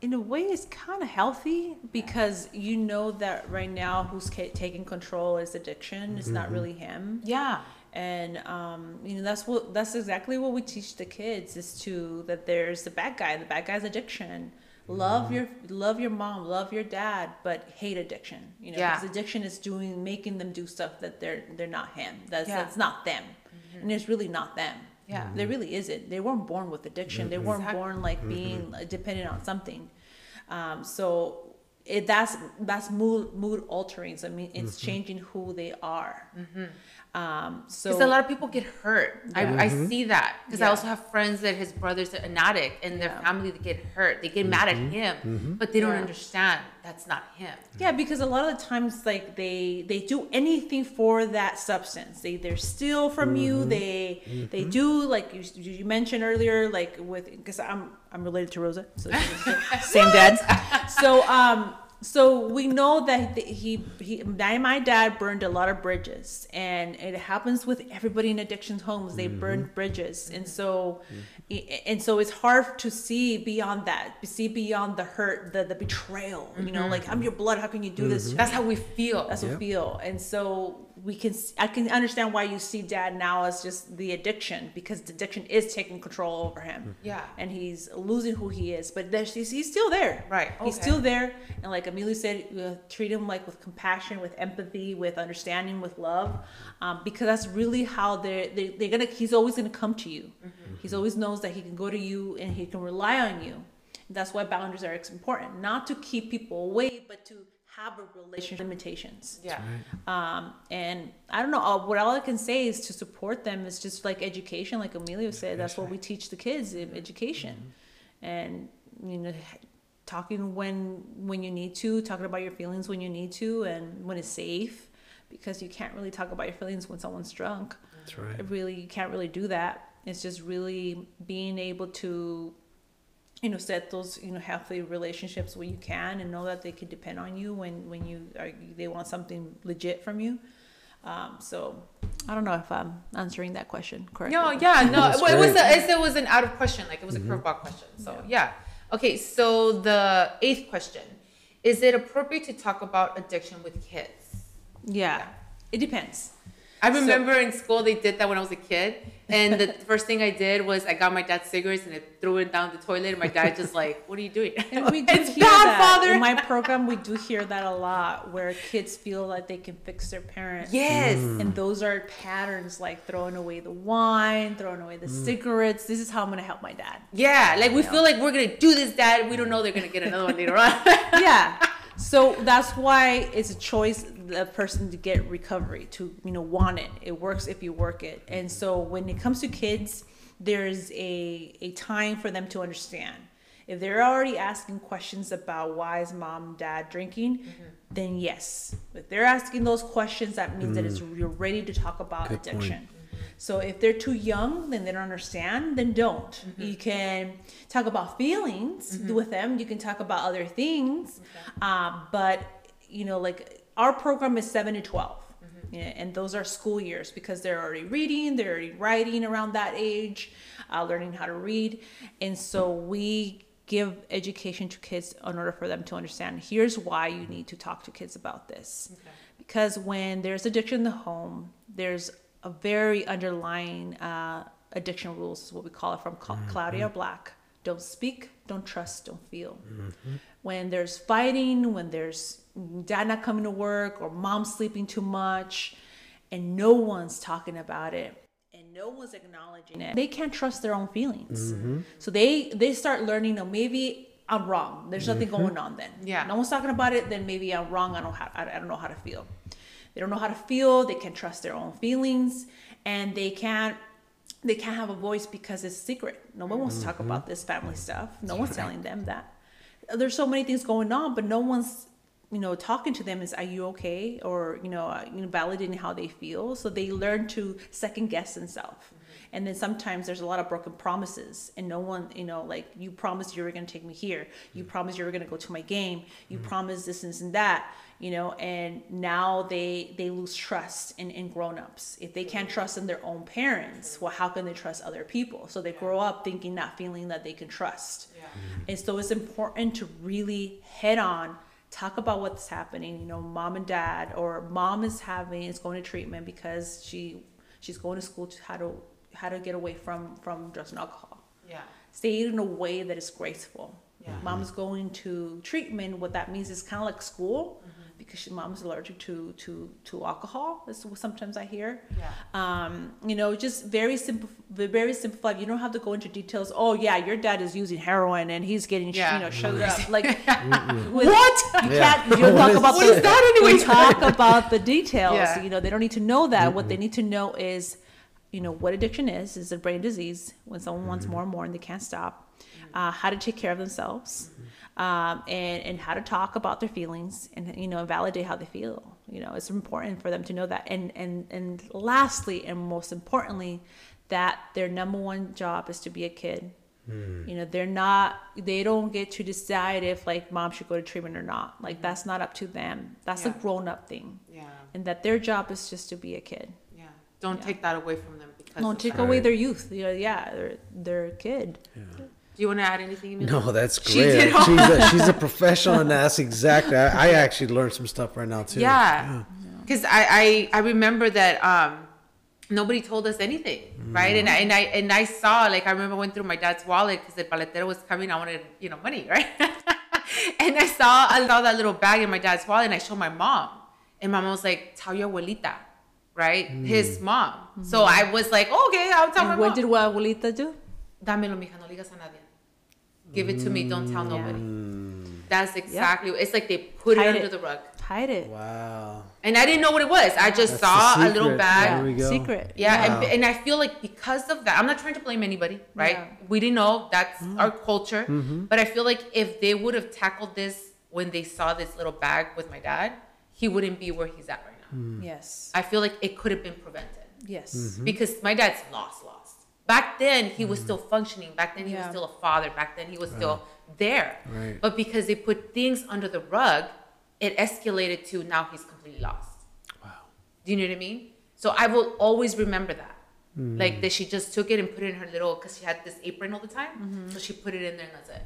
Speaker 2: in a way, it's kind of healthy because you know that right now who's ca- taking control is addiction. It's not really him,
Speaker 1: Yeah.
Speaker 2: and um, you know that's what that's exactly what we teach the kids is to that there's the bad guy. The bad guy's addiction. Love your love your mom, love your dad, but hate addiction. You know,
Speaker 1: Yeah.
Speaker 2: because addiction is doing making them do stuff that they're they're not him. That's
Speaker 1: Yeah.
Speaker 2: that's not them, mm-hmm. and it's really not them.
Speaker 1: Yeah.
Speaker 2: There mm-hmm. really isn't. They weren't born with addiction. They mm-hmm. weren't
Speaker 1: Exactly.
Speaker 2: born like being uh, dependent on something. Um, so it that's that's mood mood altering. So I mean, it's changing who they are. Um, so
Speaker 1: Because a lot of people get hurt. I, I mm-hmm. see that because I also have friends that his brother's an addict and their
Speaker 2: Yeah.
Speaker 1: family that get hurt. They get mad at mm-hmm. him, mm-hmm. but they don't
Speaker 2: Yeah.
Speaker 1: understand that's not him.
Speaker 2: Yeah, because a lot of the times, like they they do anything for that substance. They they steal from you. They they do like you you mentioned earlier, like with because I'm I'm related to Rosa, so same dad. So um so we know that he he my, my dad burned a lot of bridges, and it happens with everybody in addiction homes. They burn mm-hmm. bridges, and so mm-hmm. And so it's hard to see beyond that, see beyond the hurt, the the betrayal. You know, like I'm your blood. How can you do this?
Speaker 1: That's how we feel.
Speaker 2: That's what we feel. And so we can, I can understand why you see dad now as just the addiction because the addiction is taking control over him.
Speaker 1: Yeah.
Speaker 2: And he's losing who he is, but there's, he's, he's still there.
Speaker 1: Right,
Speaker 2: He's
Speaker 1: okay.
Speaker 2: still there. And like Amelia said, uh, treat him like with compassion, with empathy, with understanding, with love, um, because that's really how they're, they, they're gonna, he's always gonna come to you.
Speaker 1: Mm-hmm.
Speaker 2: He's always knows that he can go to you and he can rely on you. That's why boundaries are important, not to keep people away, but to have a relationship limitations.
Speaker 1: yeah.
Speaker 2: Um, and I don't know. Uh, what all I can say is to support them is just like education, like Amelia said. That's what we teach the kids: in education, and you know, talking when when you need to, talking about your feelings when you need to, and when it's safe, because you can't really talk about your feelings when someone's drunk
Speaker 3: That's right.
Speaker 2: really you can't really do that it's just really being able to you know set those you know healthy relationships where you can and know that they can depend on you when when you are they want something legit from you um, so i don't know if i'm answering that question correctly
Speaker 1: No, yeah, no. Well, it was a, it was an out of question, like it was a curveball question. So yeah. Okay, so the eighth question: Is it appropriate to talk about addiction with kids?
Speaker 2: yeah it depends
Speaker 1: I remember in school they did that when I was a kid, and the first thing I did was I got my dad's cigarettes and I threw it down the toilet, and my dad just like, "What are you doing?"
Speaker 2: And we do
Speaker 1: it's
Speaker 2: hear
Speaker 1: bad,
Speaker 2: that
Speaker 1: father.
Speaker 2: in my program. We do hear that a lot, where kids feel like they can fix their parents.
Speaker 1: yes. Mm.
Speaker 2: And those are patterns like throwing away the wine, throwing away the mm. cigarettes. This is how I'm gonna help my dad.
Speaker 1: Yeah, like we feel like we're gonna do this, Dad. We don't know they're gonna get another one later on.
Speaker 2: yeah. So that's why it's a choice the person to get recovery to you know want it. It works if you work it. And so when it comes to kids, there's a a time for them to understand. If they're already asking questions about why is mom dad drinking, mm-hmm. then yes. If they're asking those questions, that means that it's mm. you're ready to talk about
Speaker 3: Good point.
Speaker 2: So if they're too young, then they don't understand, then don't. You can talk about feelings with them. You can talk about other things. Um, but, you know, like our program is 7 to 12. Yeah, and those are school years because they're already reading, they're already writing around that age, uh, learning how to read. And so we give education to kids in order for them to understand here's why you need to talk to kids about this. Because when there's addiction in the home, there's a very underlying uh, addiction rules, is what we call it from Cla- mm-hmm. Claudia Black. Don't speak, don't trust, don't feel. Mm-hmm. When there's fighting, when there's dad not coming to work or mom sleeping too much, and no one's talking about it, and no one's acknowledging it, they can't trust their own feelings. Mm-hmm. So they they start learning, oh, maybe I'm wrong. There's nothing going on then.
Speaker 1: Yeah.
Speaker 2: No one's talking about it. Then maybe I'm wrong. I don't have. I I don't know how to feel. They don't know how to feel. They can't trust their own feelings, and they can't. They can't have a voice because it's secret. No one wants to talk about this family mm-hmm. stuff. No one's telling them that. There's so many things going on, but no one's, you know, talking to them. Is are you okay? Or you know, uh, you know, validating how they feel. So they learn to second guess themselves. Mm-hmm. And then sometimes there's a lot of broken promises, and no one, you know, like you promised you were going to take me here, you mm. promised you were going to go to my game, you mm. promised this and this and that, you know, and now they they lose trust in in grown-ups. If they can't trust in their own parents, well, how can they trust other people? So they grow up thinking, not feeling that they can trust. Mm-hmm. And so it's important to really head on talk about what's happening. You know, mom and dad, or mom is having is going to treatment because she she's going to school to how to how to get away from from drugs and alcohol.
Speaker 1: Yeah.
Speaker 2: Say it in a way that is graceful.
Speaker 1: Yeah.
Speaker 2: Mom's mm-hmm. going to treatment. What that means is kind of like school, mm-hmm. Because she, mom's allergic to to to alcohol. That's what sometimes I hear.
Speaker 1: Yeah.
Speaker 2: Um, you know, just very simple, very simplified. You don't have to go into details. Oh yeah, your dad is using heroin and he's getting
Speaker 1: Yeah.
Speaker 2: you know sugared up. Like with-
Speaker 1: What?
Speaker 2: You
Speaker 3: Yeah.
Speaker 2: can't. You don't
Speaker 3: What
Speaker 2: talk
Speaker 3: is-
Speaker 2: about
Speaker 3: What
Speaker 2: the,
Speaker 3: is
Speaker 1: that anyway?
Speaker 2: We talk about the details.
Speaker 1: Yeah.
Speaker 2: You know, they don't need to know that. What they need to know is, you know, what addiction is. Is a brain disease when someone wants more and more and they can't stop. Uh, how to take care of themselves, um, and and how to talk about their feelings and you know validate how they feel. You know, it's important for them to know that. And and and lastly, and most importantly, that their number one job is to be a kid. You know, they're not, they don't get to decide if like mom should go to treatment or not. Like that's not up to them. That's a grown up thing.
Speaker 1: Yeah.
Speaker 2: And that their job is just to be a kid.
Speaker 1: Yeah. Don't
Speaker 2: Yeah.
Speaker 1: take that away from them because.
Speaker 2: Don't take
Speaker 1: that.
Speaker 2: away their youth. You know, yeah, they're, they're a kid.
Speaker 1: Do you want to add anything? Amelia?
Speaker 3: No, that's
Speaker 1: She
Speaker 3: great.
Speaker 1: did all-
Speaker 3: she's a, she's a professional, and that's exactly. I, I actually learned some stuff right now too.
Speaker 1: Yeah, because I, I I remember that um nobody told us anything, right? And I and I and I saw like I remember went through my dad's wallet because the paletero was coming. I wanted you know money, right? and I saw I saw that little bag in my dad's wallet, and I showed my mom, and my mom was like, "Tell your abuelita." Right, his mom. So I was like, okay, I'll tell my
Speaker 2: And what
Speaker 1: mom.
Speaker 2: did what abuelita do?
Speaker 1: Dámelo, mija, no digas a nadie. Give it to me, don't tell nobody.
Speaker 3: Mm.
Speaker 1: That's exactly. It's like they put it under
Speaker 2: it.
Speaker 1: the rug,
Speaker 2: Hide it.
Speaker 3: Wow.
Speaker 1: and I didn't know what it was. I just
Speaker 3: That's
Speaker 1: saw a little
Speaker 3: secret.
Speaker 1: bag.
Speaker 3: There we go.
Speaker 2: Secret.
Speaker 1: Yeah,
Speaker 3: Wow.
Speaker 1: and, and I feel like because of that, I'm not trying to blame anybody, right?
Speaker 2: Yeah.
Speaker 1: We didn't know that's
Speaker 3: Mm-hmm.
Speaker 1: our culture, but I feel like if they would have tackled this when they saw this little bag with my dad, he wouldn't be where he's at right now.
Speaker 3: Mm.
Speaker 2: Yes.
Speaker 1: I feel like it could have been prevented
Speaker 2: Yes.
Speaker 3: Mm-hmm.
Speaker 1: because my dad's lost, lost. Back then, he was still functioning. Back then, he was still a father. Back then, he was still there.
Speaker 3: Right.
Speaker 1: But because they put things under the rug, it escalated to now he's completely lost.
Speaker 3: Wow.
Speaker 1: Do you know what I mean? So I will always remember that.
Speaker 3: Mm.
Speaker 1: Like that she just took it and put it in her little, because she had this apron all the time.
Speaker 2: Mm-hmm.
Speaker 1: So she put it in there and that's it.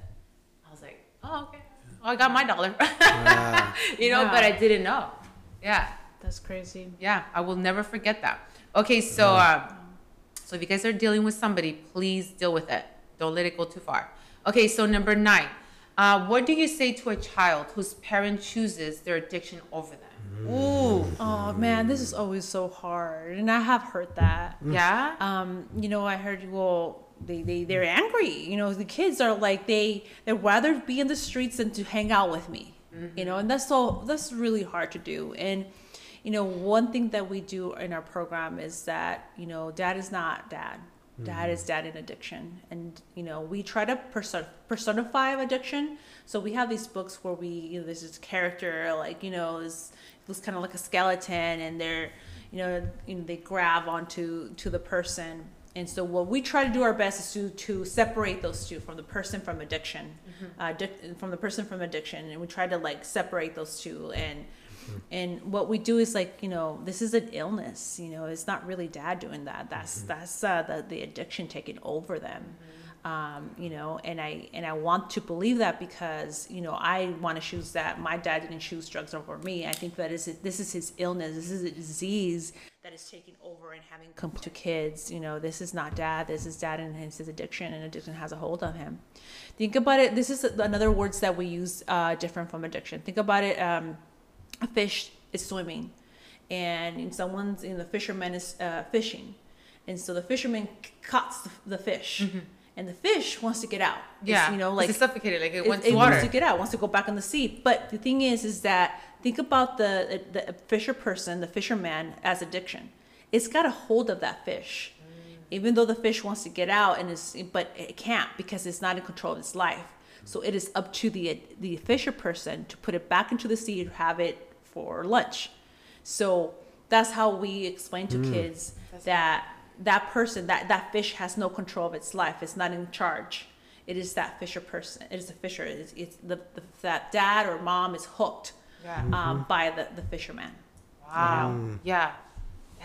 Speaker 1: I was like, oh, okay. Well, I got my dollar.
Speaker 3: Wow.
Speaker 1: you know,
Speaker 2: Yeah.
Speaker 1: but I didn't know. Yeah.
Speaker 2: That's crazy.
Speaker 1: Yeah. I will never forget that. Okay. So, um, so if you guys are dealing with somebody, please deal with it. Don't let it go too far. Okay. So number nine, uh, what do you say to a child whose parent chooses their addiction over them? Ooh.
Speaker 2: Oh man, this is always so hard, and I have heard that.
Speaker 1: Yeah.
Speaker 2: Um, you know, I heard well, they they they're angry. You know, the kids are like they they'd rather be in the streets than to hang out with me. You know, and that's so that's really hard to do. And you know, one thing that we do in our program is that you know, dad is not dad. Dad is dad in addiction, and you know, we try to person- personify addiction. So we have these books where we, you know, there's this character like you know, is looks kind of like a skeleton, and they're you know, you know they grab onto to the person. And so what we try to do our best is to to separate those two from the person from addiction. Uh, addic- from the person from addiction. And we try to like separate those two and and what we do is like you know this is an illness you know it's not really dad doing that. That's that's uh, the, the addiction taking over them. Um, you know and i and i want to believe that because you know i want to choose that. My dad didn't choose drugs over me. I think that is this is his illness. This is a disease that is taking over and having come to kids. You know this is not dad. This is dad and his, his addiction and addiction has a hold on him. Think about it. This is another words that we use uh, different from addiction. Think about it um, a fish is swimming and someone's in the fisherman is uh, fishing. And so the fisherman cuts the, fish and the fish wants to get out. It's,
Speaker 1: Yeah,
Speaker 2: you know like
Speaker 1: it's suffocated, like it
Speaker 2: it, it
Speaker 1: to
Speaker 2: wants to get out wants to go back in the sea. But the thing is is that think about the the fisher person the fisherman as addiction. It's got a hold of that fish. Even though the fish wants to get out and is but it can't because it's not in control of its life. So it is up to the the fisher person to put it back into the sea to have it for lunch so that's how we explain to mm. kids that that person that that fish has no control of its life it's not in charge it is that fisher person it is the fisher it's, it's the, the that dad or mom is hooked
Speaker 1: Yeah.
Speaker 2: um, mm-hmm. by the, the fisherman
Speaker 1: Wow. Mm. Yeah.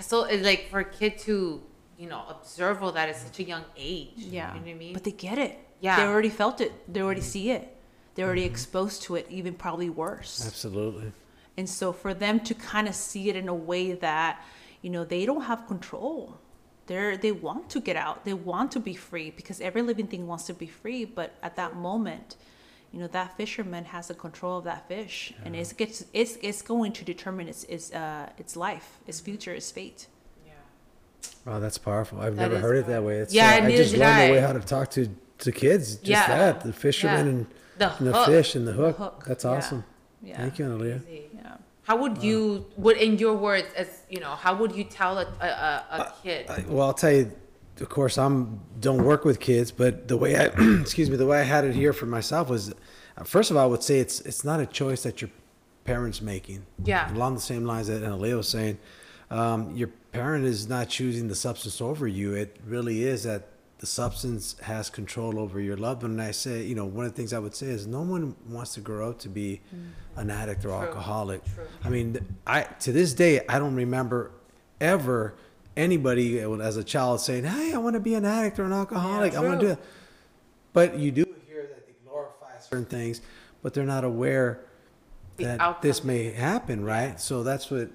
Speaker 1: So it's like for a kid to, you know, observe all that at such a young age.
Speaker 2: yeah
Speaker 1: You know what I mean?
Speaker 2: but they get it
Speaker 1: Yeah.
Speaker 2: they already felt it they already mm-hmm. see it they're already mm-hmm. exposed to it even probably worse
Speaker 3: Absolutely.
Speaker 2: And so for them to kind of see it in a way that, you know, they don't have control. They're they want to get out. They want to be free because every living thing wants to be free, but at that moment, you know that fisherman has the control of that fish, and it's gets it's it's going to determine its its uh its life, its future, its fate.
Speaker 1: Yeah.
Speaker 3: Wow, that's powerful. I've
Speaker 1: That
Speaker 3: never
Speaker 1: is
Speaker 3: heard it that way. It's,
Speaker 1: Yeah,
Speaker 3: uh, I just learned
Speaker 1: I.
Speaker 3: the way how to talk to to kids. Just
Speaker 1: Yeah.
Speaker 3: that the fisherman
Speaker 1: Yeah.
Speaker 3: and,
Speaker 1: The
Speaker 3: and the fish and the hook.
Speaker 2: hook,
Speaker 3: That's
Speaker 2: yeah.
Speaker 3: awesome.
Speaker 2: Yeah.
Speaker 3: Thank you, Analia.
Speaker 2: Yeah.
Speaker 1: How would you, would in your words, as you know, how would you tell a a, a, a kid?
Speaker 3: I, well, I'll tell you. Of course, I'm don't work with kids, but the way I excuse me, the way I had it here for myself was, uh, first of all, I would say it's it's not a choice that your parents making.
Speaker 1: Yeah.
Speaker 3: Along the same lines that Analia was saying, um, your parent is not choosing the substance over you. It really is that the substance has control over your loved one. And I say, you know, one of the things I would say is no one wants to grow up to be mm. an addict or
Speaker 1: True.
Speaker 3: alcoholic.
Speaker 1: True.
Speaker 3: I mean, I to this day I don't remember ever anybody as a child saying, "Hey, I want to be an addict or an alcoholic. I want to do it." But you do hear that they glorify certain things, but they're not aware
Speaker 1: The
Speaker 3: that this may happen, right? So that's what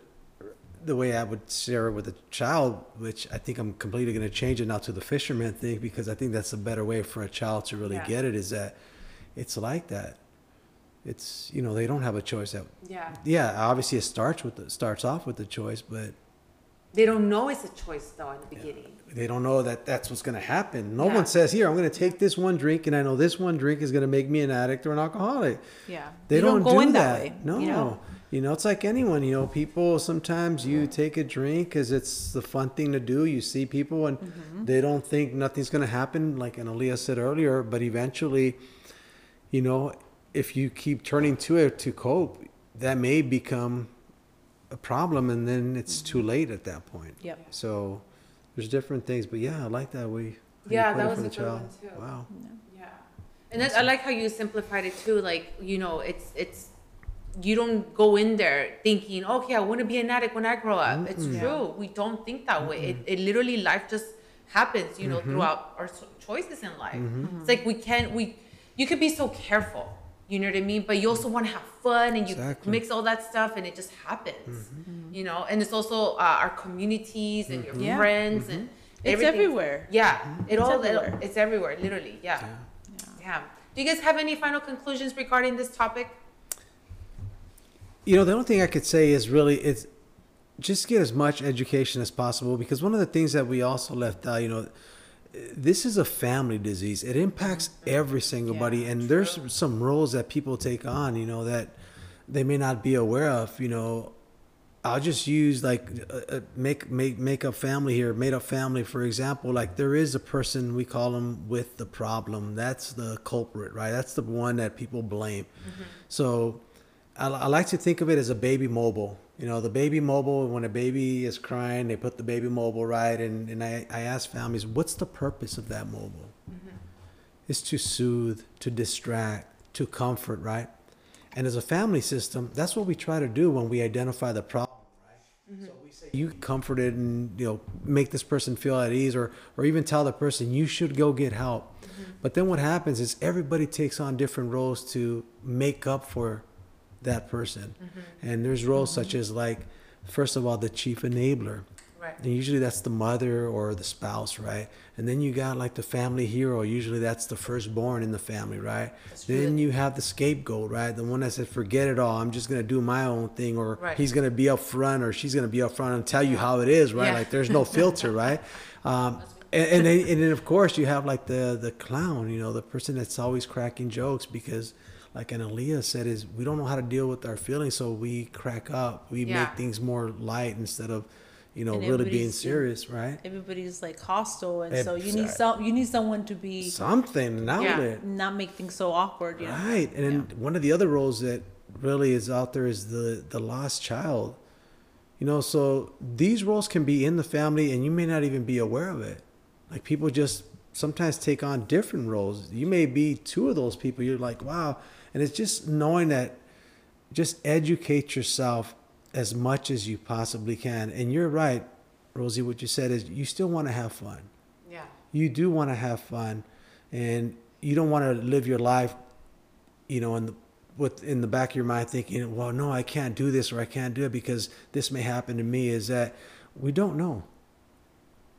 Speaker 3: the way I would share it with a child, which I think I'm completely going to change it now to the fisherman thing because I think that's a better way for a child to really
Speaker 1: Yeah.
Speaker 3: get it. Is that it's like that. It's you know they don't have a choice. That
Speaker 1: Yeah.
Speaker 3: yeah, obviously it starts with the, starts off with the choice, but
Speaker 1: They don't know it's a choice though in the beginning.
Speaker 3: they don't know that that's what's going to happen. No
Speaker 1: Yeah.
Speaker 3: one says here I'm going to take this one drink and I know this one drink is going to make me an addict or an alcoholic.
Speaker 2: Yeah.
Speaker 3: They
Speaker 2: You
Speaker 3: don't,
Speaker 2: go
Speaker 3: do
Speaker 2: in
Speaker 3: that.
Speaker 2: way.
Speaker 3: No.
Speaker 2: You know?
Speaker 3: You know, it's like anyone. You know, people sometimes you take a drink because it's the fun thing to do. You see people and
Speaker 2: Mm-hmm.
Speaker 3: they don't think nothing's going to happen, like Analia said earlier. But eventually, you know, if you keep turning to it to cope, that may become a problem, and then it's
Speaker 2: Mm-hmm.
Speaker 3: too late at that point.
Speaker 2: Yep.
Speaker 3: So there's different things, but yeah, I like that way.
Speaker 1: Yeah, that was
Speaker 3: for
Speaker 1: a
Speaker 3: the
Speaker 1: good one,
Speaker 3: child.
Speaker 1: too.
Speaker 3: Wow.
Speaker 1: Yeah. And that's, I like how you simplified it too. Like, you know, it's, it's, you don't go in there thinking, okay, I want to be an addict when I grow up. Mm-hmm. It's true. We don't think that way. It, mm-hmm. it literally, life just happens, you know,
Speaker 3: Mm-hmm.
Speaker 1: throughout our choices in life. Mm-hmm. It's like we can't, we, you could be so careful, you know what I mean? But you also want to have fun and you
Speaker 3: Exactly.
Speaker 1: mix all that stuff and it just happens, you know? And it's also uh, our communities and your
Speaker 2: Yeah.
Speaker 1: friends and
Speaker 2: It's everywhere.
Speaker 1: Yeah, it
Speaker 2: It's
Speaker 1: all
Speaker 2: everywhere.
Speaker 1: It, it's everywhere, literally. Yeah. yeah. Do you guys have any final conclusions regarding this topic?
Speaker 3: You know, the only thing I could say is really it's just get as much education as possible because one of the things that we also left out, you know, this is a family disease. It impacts every single
Speaker 1: Yeah,
Speaker 3: body, and there's some roles that people take on, you know, that they may not be aware of. You know, I'll just use like uh, uh, make make make up family here, made up family for example. Like there is a person we call them with the problem. That's the culprit, right? That's the one that people blame. So I, I like to think of it as a baby mobile. You know, the baby mobile, when a baby is crying, they put the baby mobile right. And, and I, I ask families, what's the purpose of that mobile? Mm-hmm. It's to soothe, to distract, to comfort, right? And as a family system, that's what we try to do when we identify the problem, right? Mm-hmm. So we say, you comfort it and, you know, make this person feel at ease or, or even tell the person you should go get help. Mm-hmm. But then what happens is everybody takes on different roles to make up for that person. And there's roles such as like, first of all, the chief enabler.
Speaker 1: Right.
Speaker 3: And usually that's the mother or the spouse, right? And then you got like the family hero. Usually that's the firstborn in the family, right? Then you have the scapegoat, right? The one that said, forget it all. I'm just going to do my own thing. Or
Speaker 1: Right.
Speaker 3: he's going to be up front or she's going to be up front and tell you how it is, right?
Speaker 1: Yeah.
Speaker 3: Like there's no filter, right? Um, and, and, then, and then of course you have like the, the clown, you know, the person that's always cracking jokes because like Analia said is we don't know how to deal with our feelings. So we crack up, we
Speaker 1: Yeah.
Speaker 3: make things more light instead of, you know,
Speaker 2: And
Speaker 3: really being serious, right?
Speaker 2: Everybody's like hostile, and so you need some. You need someone to be
Speaker 3: Something, an outlet.
Speaker 2: not make things so awkward. You know?
Speaker 3: Right. And then one of the other roles that really is out there is the the lost child. You know, so these roles can be in the family and you may not even be aware of it. Like people just sometimes take on different roles. You may be two of those people. You're like, wow. And it's just knowing that just educate yourself as much as you possibly can. And you're right, Rosie, what you said is you still want to have fun
Speaker 1: Yeah.
Speaker 3: you do want to have fun and you don't want to live your life you know in the with in the back of your mind thinking well no i can't do this or i can't do it because this may happen to me is that we don't know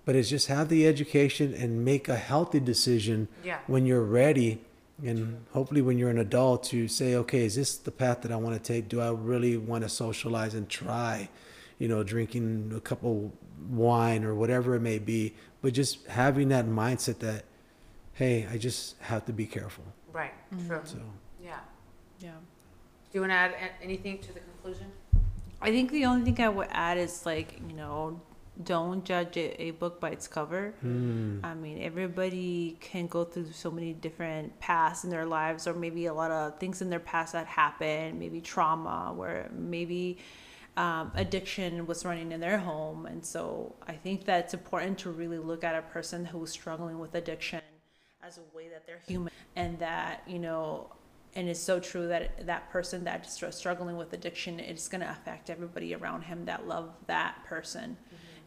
Speaker 3: but it's just have the education and make a healthy decision
Speaker 1: Yeah.
Speaker 3: when you're ready and hopefully when you're an adult to say okay is this the path that i want to take do i really want to socialize and try you know drinking a couple wine or whatever it may be but just having that mindset that hey i just have to be careful
Speaker 1: Right. Mm-hmm. True.
Speaker 3: so
Speaker 1: Yeah.
Speaker 2: Yeah.
Speaker 1: Do you want to add anything to the conclusion?
Speaker 2: I think the only thing I would add is like, you know, don't judge a, a book by its cover.
Speaker 3: mm,
Speaker 2: I mean, everybody can go through so many different paths in their lives, or maybe a lot of things in their past that happened, maybe trauma, where maybe um, addiction was running in their home. And so I think that it's important to really look at a person who's struggling with addiction as a way that they're human and that, you know, and it's so true that that person that's str- struggling with addiction it's going to affect everybody around him that love that person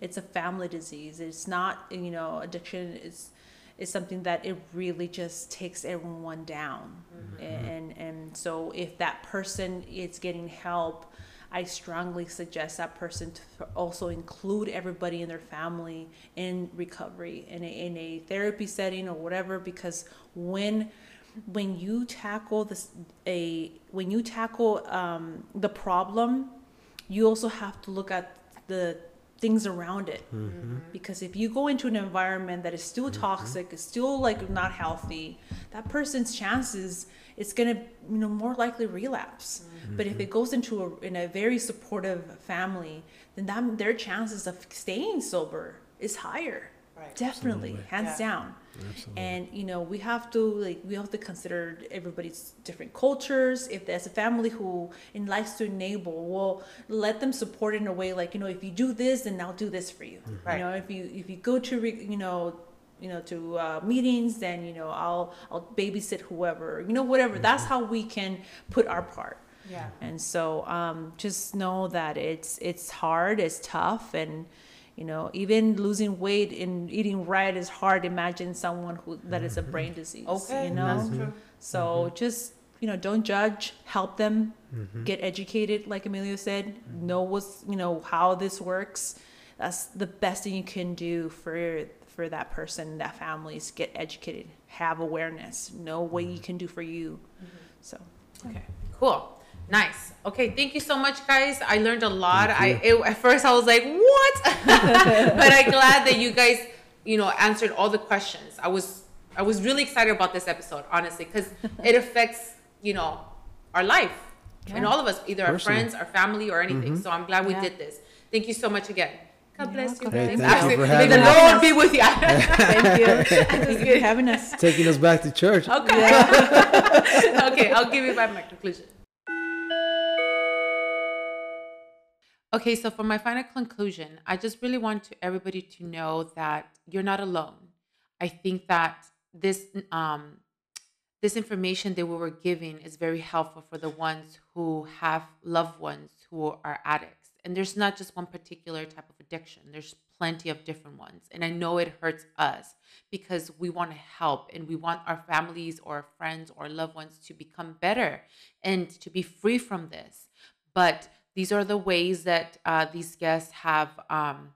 Speaker 2: it's a family disease. It's not you know addiction is is something that it really just takes everyone down. And and so if that person is getting help i strongly suggest that person to also include everybody in their family in recovery in a, in a therapy setting or whatever because when when you tackle this a when you tackle um, the problem you also have to look at the things around it. Mm-hmm. Because if you go into an environment that is still mm-hmm. toxic is still like not healthy that person's chances it's gonna you know more likely relapse. Mm-hmm. But if it goes into a in a very supportive family then that their chances of staying sober is higher.
Speaker 1: Right.
Speaker 2: definitely
Speaker 3: Absolutely.
Speaker 2: hands
Speaker 1: Yeah.
Speaker 2: down
Speaker 3: absolutely.
Speaker 2: and you know we have to like we have to consider everybody's different cultures if there's a family who and likes to enable well let them support in a way like you know if you do this then i'll do this for you
Speaker 1: Right.
Speaker 2: you know if you if you go to re, you know you know to uh, meetings then you know i'll i'll babysit whoever you know whatever that's how we can put our part
Speaker 1: Yeah.
Speaker 2: and so um, just know that it's it's hard, it's tough, and you know even losing weight and eating right is hard. Imagine someone who that is a mm-hmm. brain disease.
Speaker 1: Okay.
Speaker 2: you know.
Speaker 1: That's true.
Speaker 2: So mm-hmm. just you know don't judge, help them mm-hmm. get educated. Like Amelia said, know what's you know how this works. That's the best thing you can do for for that person, that family is get educated, have awareness, know what you can do for you. So.
Speaker 1: Okay, cool. Nice. Okay, thank you so much, guys. I learned a lot. I it, at first I was like, "What?" but I'm glad that you guys, you know, answered all the questions. I was I was really excited about this episode, honestly, because it affects you know our life and all of us, either our friends, our family, or anything. Mm-hmm. So I'm glad we
Speaker 2: Yeah.
Speaker 1: did this. Thank you so much again. God bless you.
Speaker 3: Hey, thank you
Speaker 1: Actually,
Speaker 3: for
Speaker 1: may
Speaker 3: having
Speaker 1: the
Speaker 3: us.
Speaker 1: Lord be with you.
Speaker 2: Thank you. Thank you for having us.
Speaker 3: taking us back to church
Speaker 1: Okay. okay, I'll give you back my conclusion. Okay, so for my final conclusion, I just really want to everybody to know that you're not alone. I think that this um this information that we were giving is very helpful for the ones who have loved ones who are addicts. And there's not just one particular type of addiction. There's plenty of different ones. And I know it hurts us because we want to help and we want our families or our friends or loved ones to become better and to be free from this. But these are the ways that uh, these guests have um,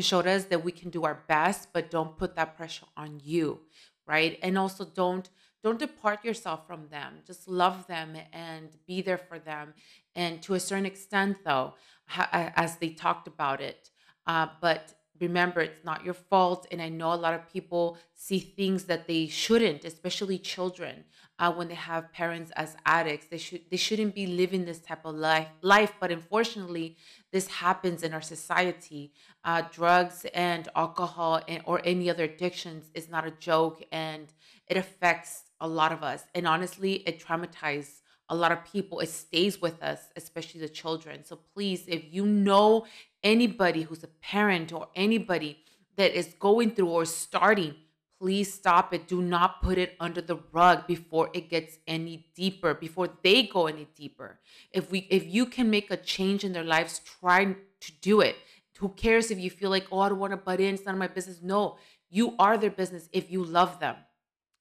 Speaker 1: showed us that we can do our best, but don't put that pressure on you, right? And also don't don't depart yourself from them. Just love them and be there for them. And to a certain extent, though, ha- as they talked about it, uh, but remember it's not your fault and i know a lot of people see things that they shouldn't especially children uh, when they have parents as addicts they should they shouldn't be living this type of life life but unfortunately this happens in our society. Uh, drugs and alcohol and, or any other addictions is not a joke and it affects a lot of us. And honestly it traumatizes a lot of people. It stays with us especially the children. So please if you know anybody who's a parent or anybody that is going through or starting please stop it. Do not put it under the rug before it gets any deeper before they go any deeper. If we if you can make a change in their lives try to do it. Who cares if you feel like oh i don't want to butt in it's none of my business. No you are their business if you love them.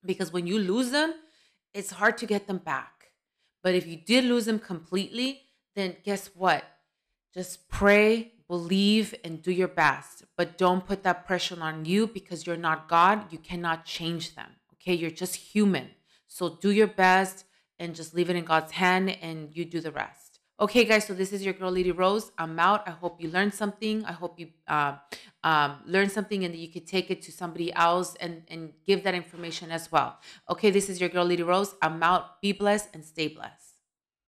Speaker 1: Because when you lose them it's hard to get them back. But if you did lose them completely then guess what? Just pray believe and do your best but don't put that pressure on you because you're not god you cannot change them okay you're just human So do your best and just leave it in God's hand and you do the rest. Okay, guys, so this is your girl, Lady Rose. I'm out. I hope you learned something. I hope you uh, um, learned something and that you could take it to somebody else and, and give that information as well. Okay, this is your girl, Lady Rose. I'm out. Be blessed and stay blessed.